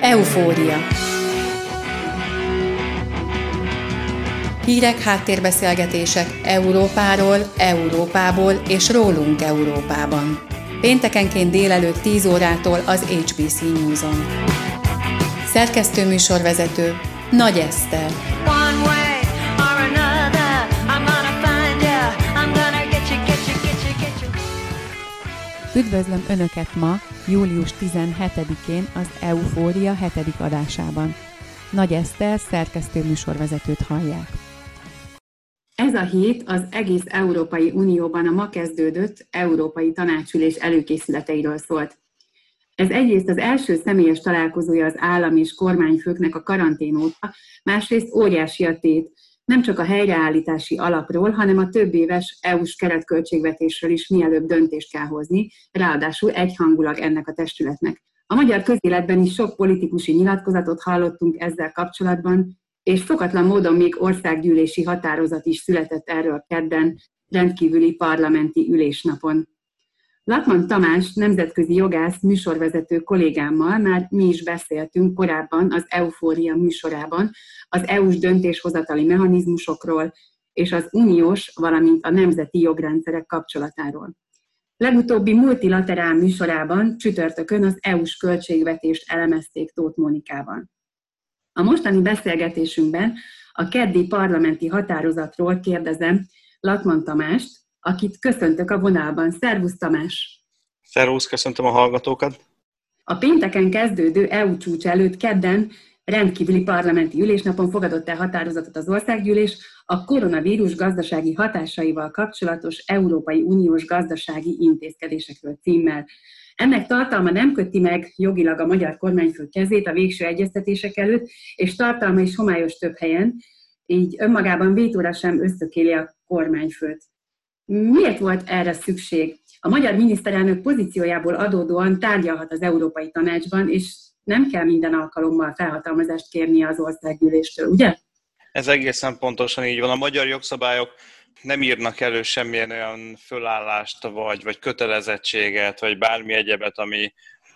Eufória. Hírek, háttérbeszélgetések Európáról, Európából és rólunk Európában. Péntekenként délelőtt 10 órától az HBC News-on. Szerkesztő műsorvezető Nagy Eszter. Üdvözlöm Önöket ma, július 17-én az Eufória 7. adásában. Nagy Eszter szerkesztő műsorvezetőt hallják. Ez a hét az egész Európai Unióban a ma kezdődött Európai Tanácsülés előkészületeiről szólt. Ez egyrészt az első személyes találkozója az állam és kormányfőknek a karantén óta, másrészt óriási a tét, nem csak a helyreállítási alapról, hanem a több éves EU-s keretköltségvetésről is mielőbb döntést kell hozni, ráadásul egyhangulag ennek a testületnek. A magyar közéletben is sok politikusi nyilatkozatot hallottunk ezzel kapcsolatban, és szokatlan módon még országgyűlési határozat is született erről kedden, rendkívüli parlamenti ülésnapon. Latman Tamás nemzetközi jogász műsorvezető kollégámmal már mi is beszéltünk korábban az Eufória műsorában az EU-s döntéshozatali mechanizmusokról és az uniós, valamint a nemzeti jogrendszerek kapcsolatáról. Legutóbbi multilaterál műsorában csütörtökön az EU-s költségvetést elemezték Tóth Monikával. A mostani beszélgetésünkben a keddi parlamenti határozatról kérdezem Latman Tamást, akit köszöntök a vonalban. Szervusz Tamás! Szervusz, köszöntöm a hallgatókat! A pénteken kezdődő EU csúcs előtt kedden rendkívüli parlamenti ülésnapon fogadott el határozatot az országgyűlés a koronavírus gazdasági hatásaival kapcsolatos Európai Uniós gazdasági intézkedésekről címmel. Ennek tartalma nem köti meg jogilag a magyar kormányfő kezét a végső egyeztetések előtt, és tartalma is homályos több helyen, így önmagában vétóra sem összökéli a kormányfőt. Miért volt erre szükség? A magyar miniszterelnök pozíciójából adódóan tárgyalhat az Európai Tanácsban, és nem kell minden alkalommal felhatalmazást kérnie az országgyűléstől, ugye? Ez egészen pontosan így van. A magyar jogszabályok nem írnak elő semmilyen olyan fölállást, vagy, vagy kötelezettséget, vagy bármi egyebet, ami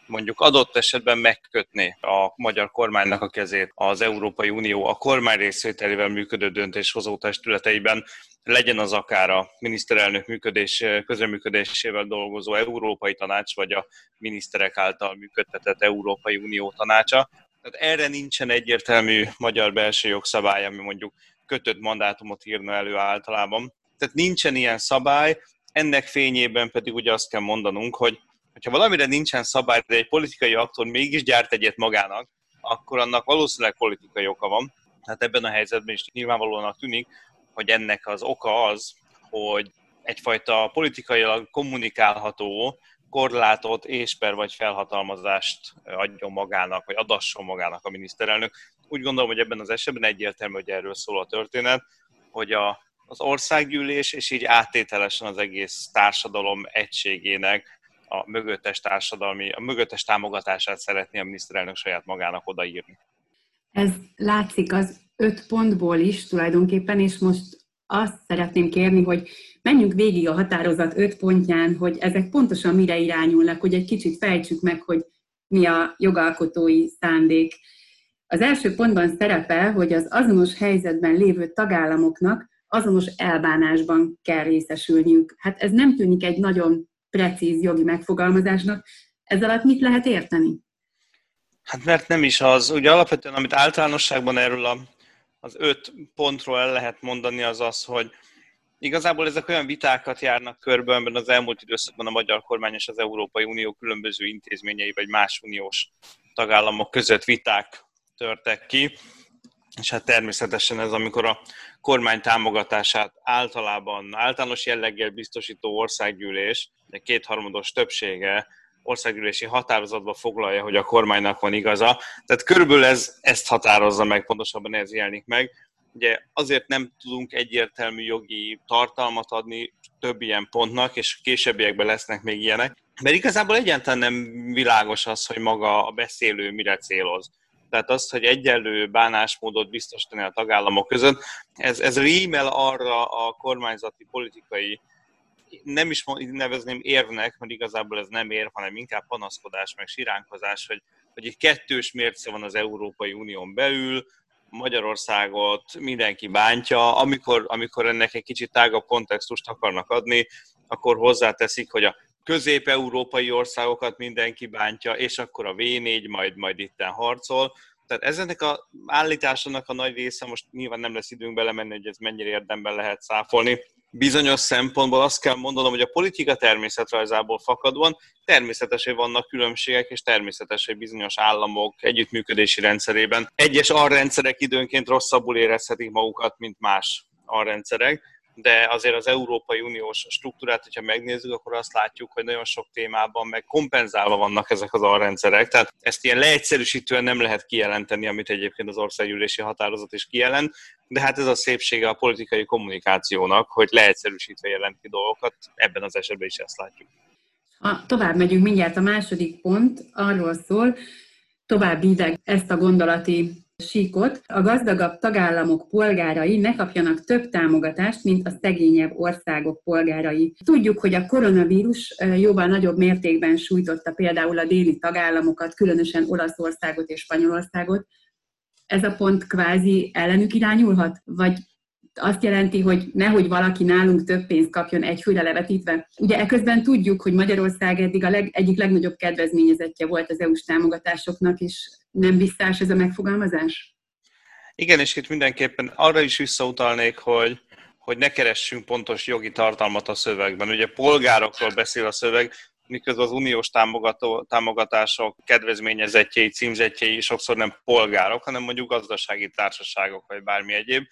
mondjuk adott esetben megkötni a magyar kormánynak a kezét az Európai Unió a kormány részvételével működő döntéshozó testületeiben, legyen az akár a miniszterelnök működés, közreműködésével dolgozó Európai Tanács, vagy a miniszterek által működtetett Európai Unió tanácsa. Tehát erre nincsen egyértelmű magyar belső jogszabály, ami mondjuk kötött mandátumot írna elő általában. Tehát nincsen ilyen szabály, ennek fényében pedig ugye azt kell mondanunk, hogy hogyha valamire nincsen szabály, de egy politikai aktor mégis gyárt egyet magának, akkor annak valószínűleg politikai oka van. Hát ebben a helyzetben is nyilvánvalóan tűnik, hogy ennek az oka az, hogy egyfajta politikailag kommunikálható korlátot, ésper vagy felhatalmazást adjon magának, vagy adasson magának a miniszterelnök. Úgy gondolom, hogy ebben az esetben egyértelmű, hogy erről szól a történet, hogy a, az országgyűlés, és így áttételesen az egész társadalom egységének a mögöttes társadalmi, a mögöttes támogatását szeretné a miniszterelnök saját magának odaírni. Ez látszik az öt pontból is tulajdonképpen, és most azt szeretném kérni, hogy menjünk végig a határozat öt pontján, hogy ezek pontosan mire irányulnak, hogy egy kicsit fejtsük meg, hogy mi a jogalkotói szándék. Az első pontban szerepel, hogy az azonos helyzetben lévő tagállamoknak azonos elbánásban kell részesülniük. Hát ez nem tűnik egy nagyon precíz jogi megfogalmazásnak. Ez alatt mit lehet érteni? Hát mert nem is az. Ugye alapvetően, amit általánosságban erről a, az öt pontról el lehet mondani, az az, hogy igazából ezek olyan vitákat járnak körbe, amiben az elmúlt időszakban a magyar kormány és az Európai Unió különböző intézményei vagy más uniós tagállamok között viták törtek ki. És hát természetesen ez, amikor a kormány támogatását általában általános jelleggel biztosító országgyűlés, de kétharmados többsége országgyűlési határozatba foglalja, hogy a kormánynak van igaza. Tehát körülbelül ez, ezt határozza meg, pontosabban ez jelenik meg. Ugye azért nem tudunk egyértelmű jogi tartalmat adni több ilyen pontnak, és későbbiekben lesznek még ilyenek, mert igazából egyáltalán nem világos az, hogy maga a beszélő mire céloz. Tehát az, hogy egyenlő bánásmódot biztosítani a tagállamok között, ez, ez rímel arra a kormányzati politikai nem is nevezném érvnek, mert igazából ez nem ér, hanem inkább panaszkodás, meg siránkozás, hogy hogy egy kettős mérce van az Európai Unión belül, Magyarországot mindenki bántja, amikor, amikor ennek egy kicsit tágabb kontextust akarnak adni, akkor hozzáteszik, hogy a közép-európai országokat mindenki bántja, és akkor a V4 majd, majd itten harcol. Tehát ezenek a állításoknak a nagy része, most nyilván nem lesz időnk belemenni, hogy ez mennyire érdemben lehet száfolni, bizonyos szempontból azt kell mondanom, hogy a politika természetrajzából fakadóan természetes, hogy vannak különbségek, és természetes, hogy bizonyos államok együttműködési rendszerében. Egyes arrendszerek időnként rosszabbul érezhetik magukat, mint más arrendszerek de azért az Európai Uniós struktúrát, hogyha megnézzük, akkor azt látjuk, hogy nagyon sok témában meg kompenzálva vannak ezek az alrendszerek. Tehát ezt ilyen leegyszerűsítően nem lehet kijelenteni, amit egyébként az országgyűlési határozat is kijelent, de hát ez a szépsége a politikai kommunikációnak, hogy leegyszerűsítve jelent ki dolgokat, ebben az esetben is ezt látjuk. Ha tovább megyünk, mindjárt a második pont arról szól, tovább vidd ezt a gondolati síkot, a gazdagabb tagállamok polgárai ne kapjanak több támogatást, mint a szegényebb országok polgárai. Tudjuk, hogy a koronavírus jóval nagyobb mértékben sújtotta például a déli tagállamokat, különösen Olaszországot és Spanyolországot. Ez a pont kvázi ellenük irányulhat? Vagy azt jelenti, hogy nehogy valaki nálunk több pénzt kapjon egy főre levetítve. Ugye eközben tudjuk, hogy Magyarország eddig a leg, egyik legnagyobb kedvezményezettje volt az EU-s támogatásoknak, és nem visszás ez a megfogalmazás? Igen, és itt mindenképpen arra is visszautalnék, hogy, hogy ne keressünk pontos jogi tartalmat a szövegben. Ugye polgárokról beszél a szöveg, miközben az uniós támogató, támogatások kedvezményezettjei, címzetjei sokszor nem polgárok, hanem mondjuk gazdasági társaságok, vagy bármi egyéb.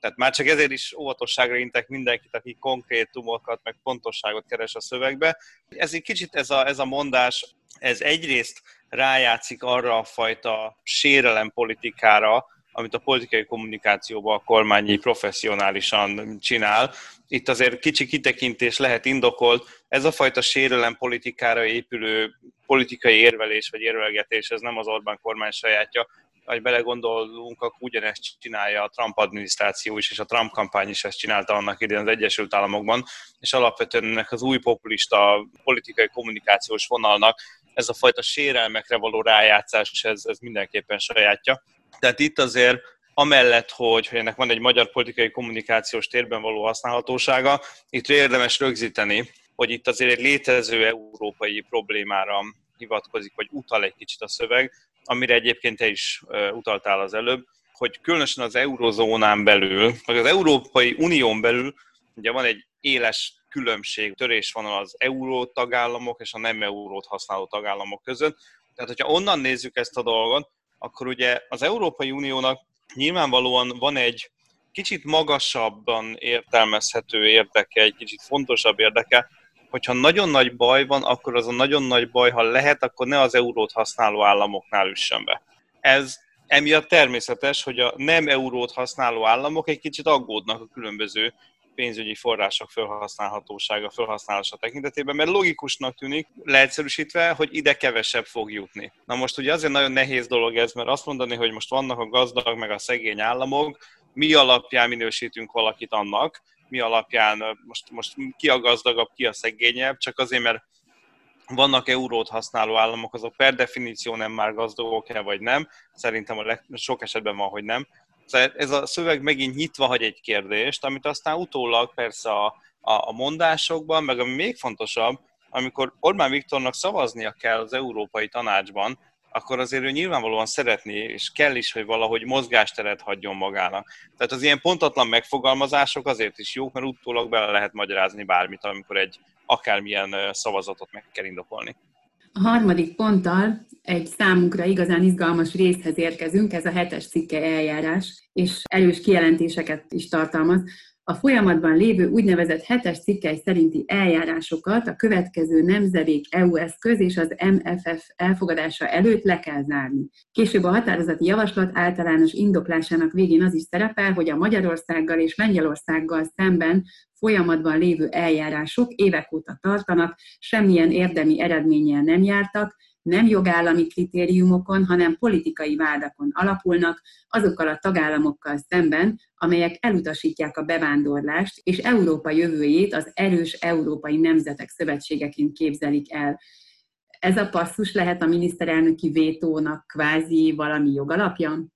Tehát már csak ezért is óvatosságra intek mindenkit, aki konkrétumokat, meg pontosságot keres a szövegbe. Ez egy kicsit ez a, ez a mondás, ez egyrészt rájátszik arra a fajta sérelem politikára, amit a politikai kommunikációban a kormányi professzionálisan csinál. Itt azért kicsi kitekintés lehet indokolt. Ez a fajta sérelem politikára épülő politikai érvelés vagy érvelgetés, ez nem az Orbán kormány sajátja, ha belegondolunk, akkor ugyanezt csinálja a Trump adminisztráció is, és a Trump kampány is ezt csinálta annak idején az Egyesült Államokban, és alapvetően ennek az új populista politikai kommunikációs vonalnak ez a fajta sérelmekre való rájátszás, ez, ez mindenképpen sajátja. Tehát itt azért amellett, hogy, hogy ennek van egy magyar politikai kommunikációs térben való használhatósága, itt érdemes rögzíteni, hogy itt azért egy létező európai problémára hivatkozik, vagy utal egy kicsit a szöveg, amire egyébként te is utaltál az előbb, hogy különösen az eurozónán belül, vagy az Európai Unión belül, ugye van egy éles különbség, törésvonal az euró tagállamok és a nem eurót használó tagállamok között. Tehát, hogyha onnan nézzük ezt a dolgot, akkor ugye az Európai Uniónak nyilvánvalóan van egy kicsit magasabban értelmezhető érdeke, egy kicsit fontosabb érdeke, hogyha nagyon nagy baj van, akkor az a nagyon nagy baj, ha lehet, akkor ne az eurót használó államoknál üssön be. Ez emiatt természetes, hogy a nem eurót használó államok egy kicsit aggódnak a különböző pénzügyi források felhasználhatósága, felhasználása tekintetében, mert logikusnak tűnik, leegyszerűsítve, hogy ide kevesebb fog jutni. Na most ugye azért nagyon nehéz dolog ez, mert azt mondani, hogy most vannak a gazdag meg a szegény államok, mi alapján minősítünk valakit annak, mi alapján most, most ki a gazdagabb, ki a szegényebb, csak azért, mert vannak eurót használó államok, azok per definíció nem már gazdagok-e vagy nem. Szerintem a leg, sok esetben van, hogy nem. Szóval ez a szöveg megint nyitva hagy egy kérdést, amit aztán utólag persze a, a, a mondásokban, meg ami még fontosabb, amikor Orbán Viktornak szavaznia kell az Európai Tanácsban, akkor azért ő nyilvánvalóan szeretné, és kell is, hogy valahogy mozgásteret hagyjon magának. Tehát az ilyen pontatlan megfogalmazások azért is jók, mert utólag bele lehet magyarázni bármit, amikor egy akármilyen szavazatot meg kell indokolni. A harmadik ponttal egy számunkra igazán izgalmas részhez érkezünk, ez a hetes cikke eljárás, és erős kijelentéseket is tartalmaz. A folyamatban lévő úgynevezett hetes cikkely szerinti eljárásokat a következő nemzedék EU eszköz és az MFF elfogadása előtt le kell zárni. Később a határozati javaslat általános indoklásának végén az is szerepel, hogy a Magyarországgal és Lengyelországgal szemben folyamatban lévő eljárások évek óta tartanak, semmilyen érdemi eredménnyel nem jártak, nem jogállami kritériumokon, hanem politikai vádakon alapulnak azokkal a tagállamokkal szemben, amelyek elutasítják a bevándorlást, és Európa jövőjét az erős európai nemzetek szövetségeként képzelik el. ez a passzus lehet a miniszterelnöki vétónak kvázi valami jogalapja?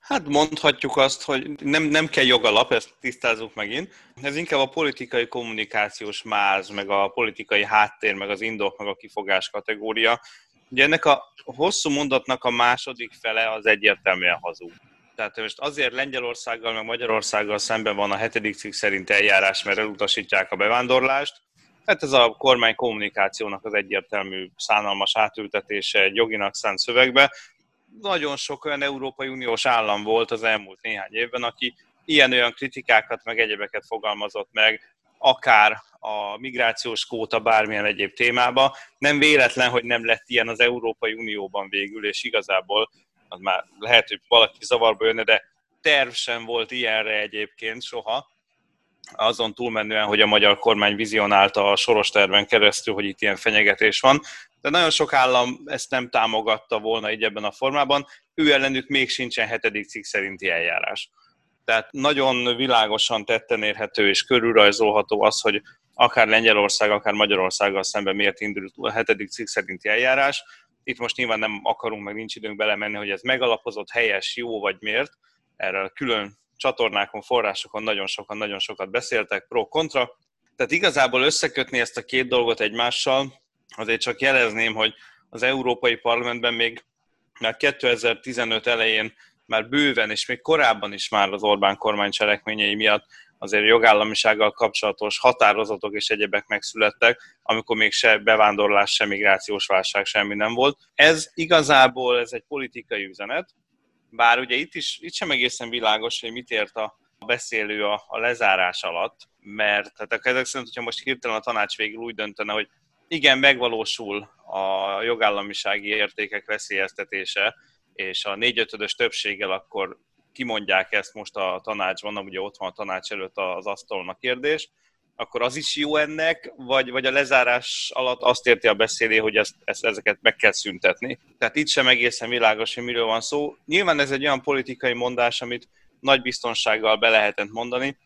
Hát mondhatjuk azt, hogy nem, nem kell jogalap, ezt tisztázunk megint. Ez inkább a politikai kommunikációs máz, meg a politikai háttér, meg az indok, meg a kifogás kategória. Ugye ennek a hosszú mondatnak a második fele az egyértelműen hazug. Tehát most azért Lengyelországgal, meg Magyarországgal szemben van a hetedik cikk szerint eljárás, mert elutasítják a bevándorlást. Hát ez a kormány kommunikációnak az egyértelmű szánalmas átültetése egy joginak szánt szövegbe. Nagyon sok olyan Európai Uniós állam volt az elmúlt néhány évben, aki ilyen-olyan kritikákat, meg egyebeket fogalmazott meg, akár a migrációs kóta bármilyen egyéb témába. Nem véletlen, hogy nem lett ilyen az Európai Unióban végül, és igazából az már lehet, hogy valaki zavarba jönne, de terv sem volt ilyenre egyébként soha, azon túlmenően, hogy a magyar kormány vizionálta a soros terven keresztül, hogy itt ilyen fenyegetés van, de nagyon sok állam ezt nem támogatta volna így ebben a formában, ő ellenük még sincsen hetedik cikk szerinti eljárás. Tehát nagyon világosan tetten érhető és körülrajzolható az, hogy akár Lengyelország, akár Magyarországgal szemben miért indult a hetedik cikk szerinti eljárás. Itt most nyilván nem akarunk, meg nincs időnk belemenni, hogy ez megalapozott, helyes, jó vagy miért. Erről külön csatornákon, forrásokon nagyon sokan, nagyon sokat beszéltek, pro-kontra. Tehát igazából összekötni ezt a két dolgot egymással, azért csak jelezném, hogy az Európai Parlamentben még már 2015 elején már bőven, és még korábban is már az Orbán kormány cselekményei miatt azért jogállamisággal kapcsolatos határozatok és egyebek megszülettek, amikor még se bevándorlás, se migrációs válság, semmi nem volt. Ez igazából ez egy politikai üzenet, bár ugye itt is itt sem egészen világos, hogy mit ért a beszélő a, a lezárás alatt, mert hát ezek szerint, hogyha most hirtelen a tanács végül úgy döntene, hogy igen, megvalósul a jogállamisági értékek veszélyeztetése, és a négyötödös többséggel akkor kimondják ezt most a tanácsban, ugye ott van a tanács előtt az asztalon a kérdés, akkor az is jó ennek, vagy, vagy a lezárás alatt azt érti a beszélé, hogy ezt, ezt, ezeket meg kell szüntetni. Tehát itt sem egészen világos, hogy miről van szó. Nyilván ez egy olyan politikai mondás, amit nagy biztonsággal be lehetett mondani,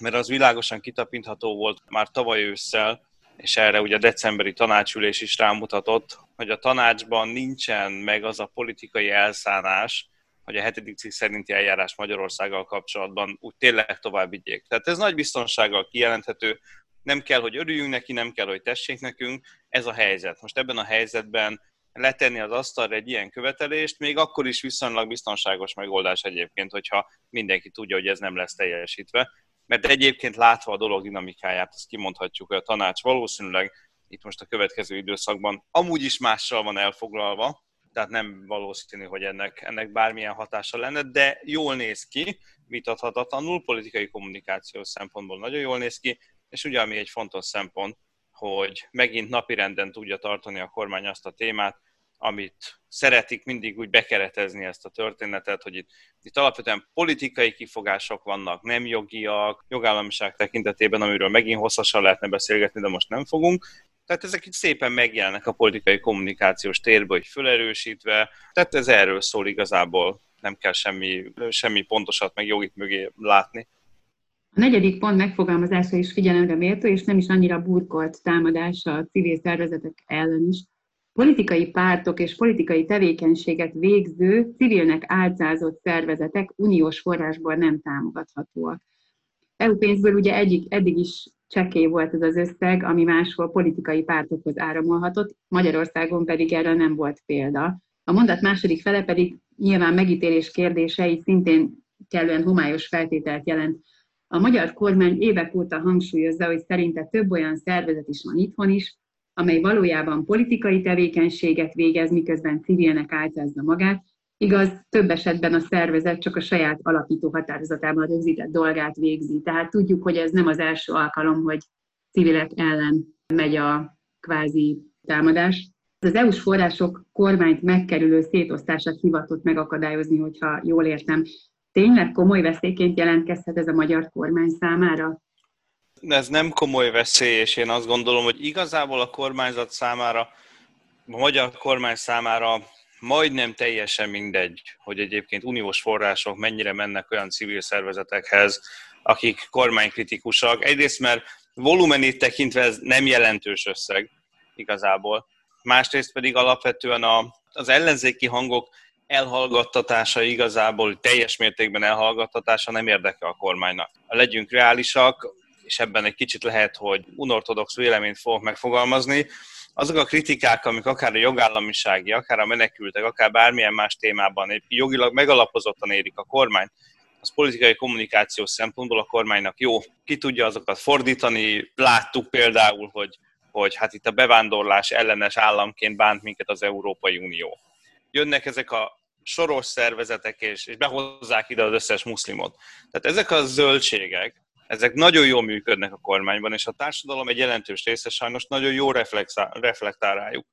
mert az világosan kitapintható volt már tavaly ősszel, és erre ugye a decemberi tanácsülés is rámutatott, hogy a tanácsban nincsen meg az a politikai elszánás, hogy a hetedik cikk szerinti eljárás Magyarországgal kapcsolatban úgy tényleg tovább vigyék. Tehát ez nagy biztonsággal kijelenthető, nem kell, hogy örüljünk neki, nem kell, hogy tessék nekünk, ez a helyzet. Most ebben a helyzetben letenni az asztalra egy ilyen követelést, még akkor is viszonylag biztonságos megoldás egyébként, hogyha mindenki tudja, hogy ez nem lesz teljesítve. Mert egyébként látva a dolog dinamikáját, azt kimondhatjuk, hogy a tanács valószínűleg itt most a következő időszakban amúgy is mással van elfoglalva, tehát nem valószínű, hogy ennek, ennek bármilyen hatása lenne, de jól néz ki, vitathatatlanul, politikai kommunikáció szempontból nagyon jól néz ki, és ugye ami egy fontos szempont, hogy megint napirenden tudja tartani a kormány azt a témát, amit szeretik mindig úgy bekeretezni ezt a történetet, hogy itt, itt alapvetően politikai kifogások vannak, nem jogiak, jogállamiság tekintetében, amiről megint hosszasan lehetne beszélgetni, de most nem fogunk, tehát ezek itt szépen megjelennek a politikai kommunikációs térből, hogy fölerősítve. Tehát ez erről szól igazából, nem kell semmi, semmi pontosat meg jogit mögé látni. A negyedik pont megfogalmazása is figyelemre méltó, és nem is annyira burkolt támadása a civil szervezetek ellen is. Politikai pártok és politikai tevékenységet végző, civilnek álcázott szervezetek uniós forrásból nem támogathatóak. EU pénzből ugye egyik, eddig is csekély volt ez az összeg, ami máshol politikai pártokhoz áramolhatott, Magyarországon pedig erre nem volt példa. A mondat második fele pedig nyilván megítélés kérdései szintén kellően homályos feltételt jelent. A magyar kormány évek óta hangsúlyozza, hogy szerinte több olyan szervezet is van itthon is, amely valójában politikai tevékenységet végez, miközben civilnek álcázza magát, Igaz, több esetben a szervezet csak a saját alapító határozatában rögzített dolgát végzi. Tehát tudjuk, hogy ez nem az első alkalom, hogy civilek ellen megy a kvázi támadás. Az EU-s források kormányt megkerülő szétosztását hivatott megakadályozni, hogyha jól értem. Tényleg komoly veszélyként jelentkezhet ez a magyar kormány számára? Ez nem komoly veszély, és én azt gondolom, hogy igazából a kormányzat számára, a magyar kormány számára majdnem teljesen mindegy, hogy egyébként uniós források mennyire mennek olyan civil szervezetekhez, akik kormánykritikusak. Egyrészt, mert volumenét tekintve ez nem jelentős összeg igazából. másrészt pedig alapvetően a, az ellenzéki hangok elhallgattatása igazából teljes mértékben elhallgattatása nem érdekel a kormánynak. Legyünk reálisak, és ebben egy kicsit lehet, hogy unortodox véleményt fogok megfogalmazni, azok a kritikák, amik akár a jogállamisági, akár a menekültek, akár bármilyen más témában egy jogilag megalapozottan érik a kormány, az politikai kommunikációs szempontból a kormánynak jó. Ki tudja azokat fordítani, láttuk például, hogy, hogy hát itt a bevándorlás ellenes államként bánt minket az Európai Unió. Jönnek ezek a soros szervezetek, és, és behozzák ide az összes muszlimot. Tehát ezek a zöldségek, ezek nagyon jól működnek a kormányban, és a társadalom egy jelentős része sajnos nagyon jó reflektál rájuk.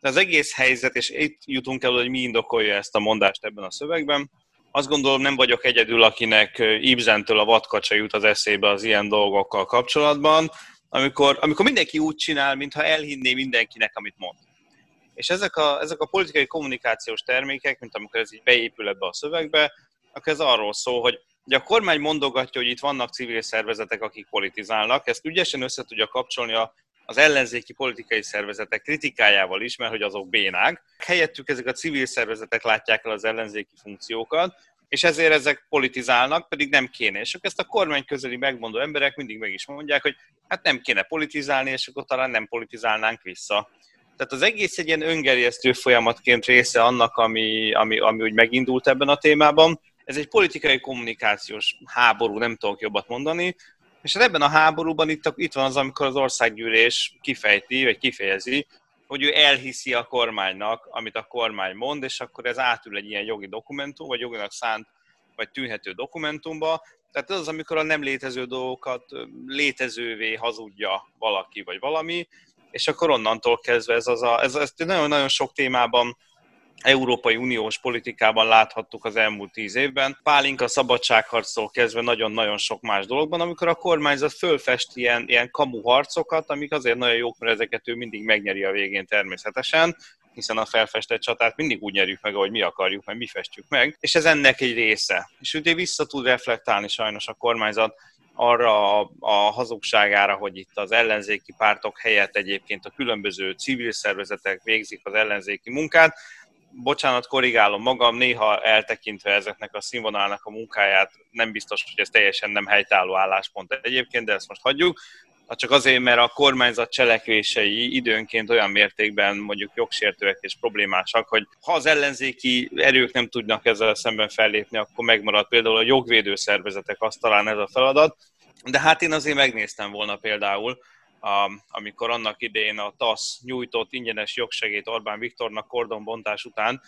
De az egész helyzet, és itt jutunk el, hogy mi indokolja ezt a mondást ebben a szövegben, azt gondolom nem vagyok egyedül, akinek Ibzentől a vadkacsa jut az eszébe az ilyen dolgokkal kapcsolatban, amikor, amikor mindenki úgy csinál, mintha elhinné mindenkinek, amit mond. És ezek a, ezek a politikai kommunikációs termékek, mint amikor ez így beépül ebbe a szövegbe, akkor ez arról szól, hogy Ugye a kormány mondogatja, hogy itt vannak civil szervezetek, akik politizálnak, ezt ügyesen össze tudja kapcsolni a, az ellenzéki politikai szervezetek kritikájával is, mert hogy azok bénák. Helyettük ezek a civil szervezetek látják el az ellenzéki funkciókat, és ezért ezek politizálnak, pedig nem kéne. És ezt a kormány közeli megmondó emberek mindig meg is mondják, hogy hát nem kéne politizálni, és akkor talán nem politizálnánk vissza. Tehát az egész egy ilyen öngerjesztő folyamatként része annak, ami, ami, ami úgy megindult ebben a témában, ez egy politikai kommunikációs háború, nem tudok jobbat mondani, és hát ebben a háborúban itt, itt van az, amikor az országgyűlés kifejti, vagy kifejezi, hogy ő elhiszi a kormánynak, amit a kormány mond, és akkor ez átül egy ilyen jogi dokumentum, vagy jogilag szánt, vagy tűnhető dokumentumba. Tehát ez az, amikor a nem létező dolgokat létezővé hazudja valaki, vagy valami, és akkor onnantól kezdve ez az a, ez, ez nagyon-nagyon sok témában Európai Uniós politikában láthattuk az elmúlt tíz évben. Pálinka szabadságharctól kezdve nagyon-nagyon sok más dologban, amikor a kormányzat fölfest ilyen, ilyen kamu harcokat, amik azért nagyon jók, mert ezeket ő mindig megnyeri a végén természetesen, hiszen a felfestett csatát mindig úgy nyerjük meg, ahogy mi akarjuk, mert mi festjük meg, és ez ennek egy része. És ugye vissza tud reflektálni sajnos a kormányzat arra a, a hazugságára, hogy itt az ellenzéki pártok helyett egyébként a különböző civil szervezetek végzik az ellenzéki munkát, bocsánat, korrigálom magam, néha eltekintve ezeknek a színvonalnak a munkáját, nem biztos, hogy ez teljesen nem helytálló álláspont egyébként, de ezt most hagyjuk. Csak azért, mert a kormányzat cselekvései időnként olyan mértékben mondjuk jogsértőek és problémásak, hogy ha az ellenzéki erők nem tudnak ezzel szemben fellépni, akkor megmarad például a jogvédő szervezetek, azt talán ez a feladat. De hát én azért megnéztem volna például, amikor annak idején a TASZ nyújtott ingyenes jogsegét Orbán Viktornak kordonbontás után,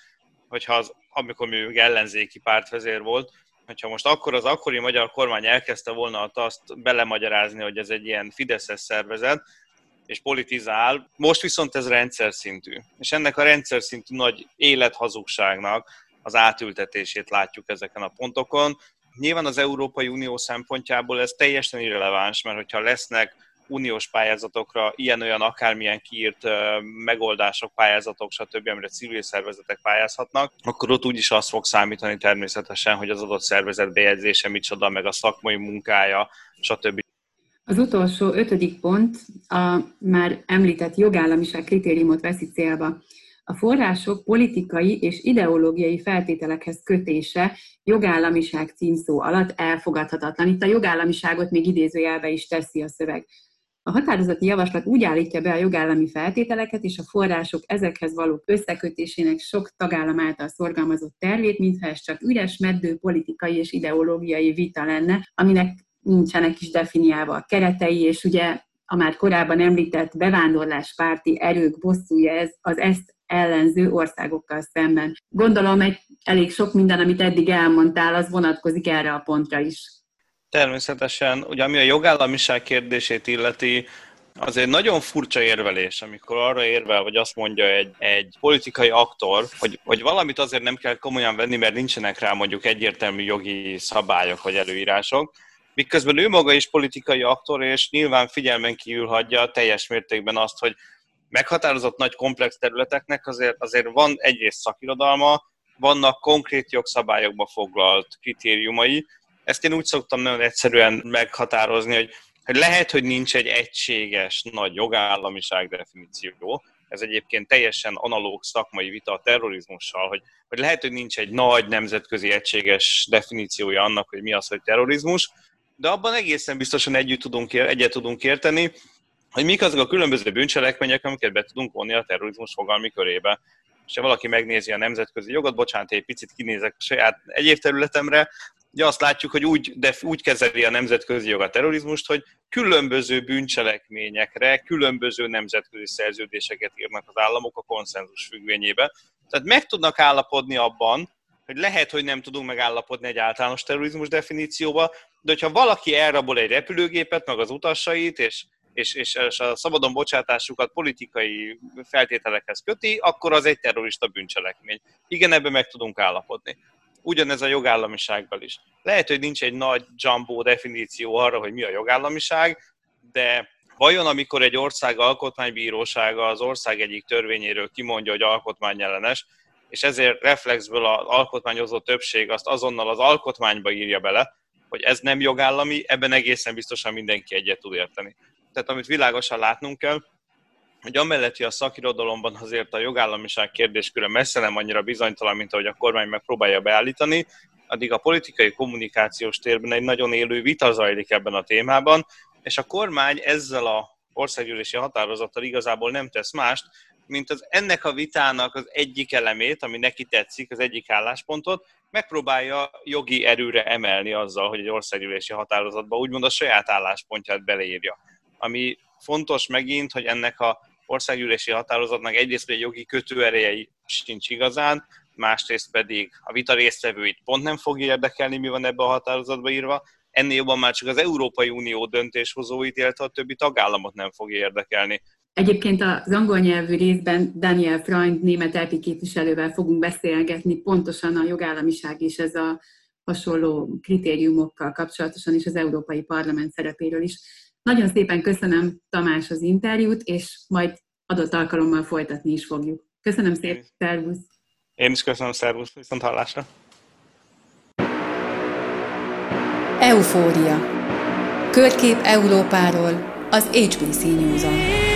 hogyha az, amikor még ellenzéki pártvezér volt, hogyha most akkor az akkori magyar kormány elkezdte volna a TASZ-t belemagyarázni, hogy ez egy ilyen Fideszes szervezet, és politizál, most viszont ez rendszer szintű. És ennek a rendszer szintű nagy élethazugságnak az átültetését látjuk ezeken a pontokon. Nyilván az Európai Unió szempontjából ez teljesen irreleváns, mert hogyha lesznek uniós pályázatokra ilyen-olyan akármilyen kiírt megoldások, pályázatok, stb., amire civil szervezetek pályázhatnak, akkor ott úgyis azt fog számítani természetesen, hogy az adott szervezet bejegyzése micsoda, meg a szakmai munkája, stb. Az utolsó ötödik pont a már említett jogállamiság kritériumot veszi célba. A források politikai és ideológiai feltételekhez kötése jogállamiság címszó alatt elfogadhatatlan. Itt a jogállamiságot még idézőjelbe is teszi a szöveg. A határozati javaslat úgy állítja be a jogállami feltételeket és a források ezekhez való összekötésének sok tagállam által szorgalmazott tervét, mintha ez csak üres, meddő politikai és ideológiai vita lenne, aminek nincsenek is definiálva a keretei, és ugye a már korábban említett bevándorláspárti erők bosszúja ez az ezt ellenző országokkal szemben. Gondolom, egy elég sok minden, amit eddig elmondtál, az vonatkozik erre a pontra is. Természetesen, ugye ami a jogállamiság kérdését illeti, az egy nagyon furcsa érvelés, amikor arra érvel, vagy azt mondja egy, egy politikai aktor, hogy, hogy valamit azért nem kell komolyan venni, mert nincsenek rá mondjuk egyértelmű jogi szabályok vagy előírások, miközben ő maga is politikai aktor, és nyilván figyelmen kívül hagyja teljes mértékben azt, hogy meghatározott nagy komplex területeknek azért, azért van egyrészt szakirodalma, vannak konkrét jogszabályokba foglalt kritériumai, ezt én úgy szoktam nagyon egyszerűen meghatározni, hogy, hogy lehet, hogy nincs egy egységes nagy jogállamiság definíció, ez egyébként teljesen analóg szakmai vita a terrorizmussal, hogy, hogy lehet, hogy nincs egy nagy nemzetközi egységes definíciója annak, hogy mi az, hogy terrorizmus, de abban egészen biztosan együtt tudunk, egyet tudunk érteni, hogy mik azok a különböző bűncselekmények, amiket be tudunk vonni a terrorizmus fogalmi körébe. És ha valaki megnézi a nemzetközi jogot, bocsánat, egy picit kinézek a saját egyéb területemre, ugye azt látjuk, hogy úgy, de úgy kezeli a nemzetközi jog a terrorizmust, hogy különböző bűncselekményekre, különböző nemzetközi szerződéseket írnak az államok a konszenzus függvényébe. Tehát meg tudnak állapodni abban, hogy lehet, hogy nem tudunk megállapodni egy általános terrorizmus definícióba, de hogyha valaki elrabol egy repülőgépet, meg az utasait, és, és, és a szabadon bocsátásukat politikai feltételekhez köti, akkor az egy terrorista bűncselekmény. Igen, ebben meg tudunk állapodni. Ugyanez a jogállamiságban is. Lehet, hogy nincs egy nagy jumbo definíció arra, hogy mi a jogállamiság, de vajon amikor egy ország alkotmánybírósága az ország egyik törvényéről kimondja, hogy alkotmányellenes, és ezért reflexből az alkotmányozó többség azt azonnal az alkotmányba írja bele, hogy ez nem jogállami, ebben egészen biztosan mindenki egyet tud érteni. Tehát amit világosan látnunk kell, hogy amellett, hogy a szakirodalomban azért a jogállamiság kérdésköre messze nem annyira bizonytalan, mint ahogy a kormány megpróbálja beállítani, addig a politikai kommunikációs térben egy nagyon élő vita zajlik ebben a témában, és a kormány ezzel a országgyűlési határozattal igazából nem tesz mást, mint az ennek a vitának az egyik elemét, ami neki tetszik, az egyik álláspontot, megpróbálja jogi erőre emelni azzal, hogy egy országgyűlési határozatba úgymond a saját álláspontját beleírja. Ami fontos megint, hogy ennek a országgyűlési határozatnak egyrészt egy jogi kötőerejei sincs igazán, másrészt pedig a vita résztvevőit pont nem fog érdekelni, mi van ebbe a határozatba írva, ennél jobban már csak az Európai Unió döntéshozóit, illetve a többi tagállamot nem fog érdekelni. Egyébként az angol nyelvű részben Daniel Freund német elpi képviselővel fogunk beszélgetni pontosan a jogállamiság és ez a hasonló kritériumokkal kapcsolatosan is az Európai Parlament szerepéről is. Nagyon szépen köszönöm Tamás az interjút, és majd adott alkalommal folytatni is fogjuk. Köszönöm szépen, szervusz! Én is köszönöm, szervusz, viszont hallásra! Eufória. Körkép Európáról az HBC News-on.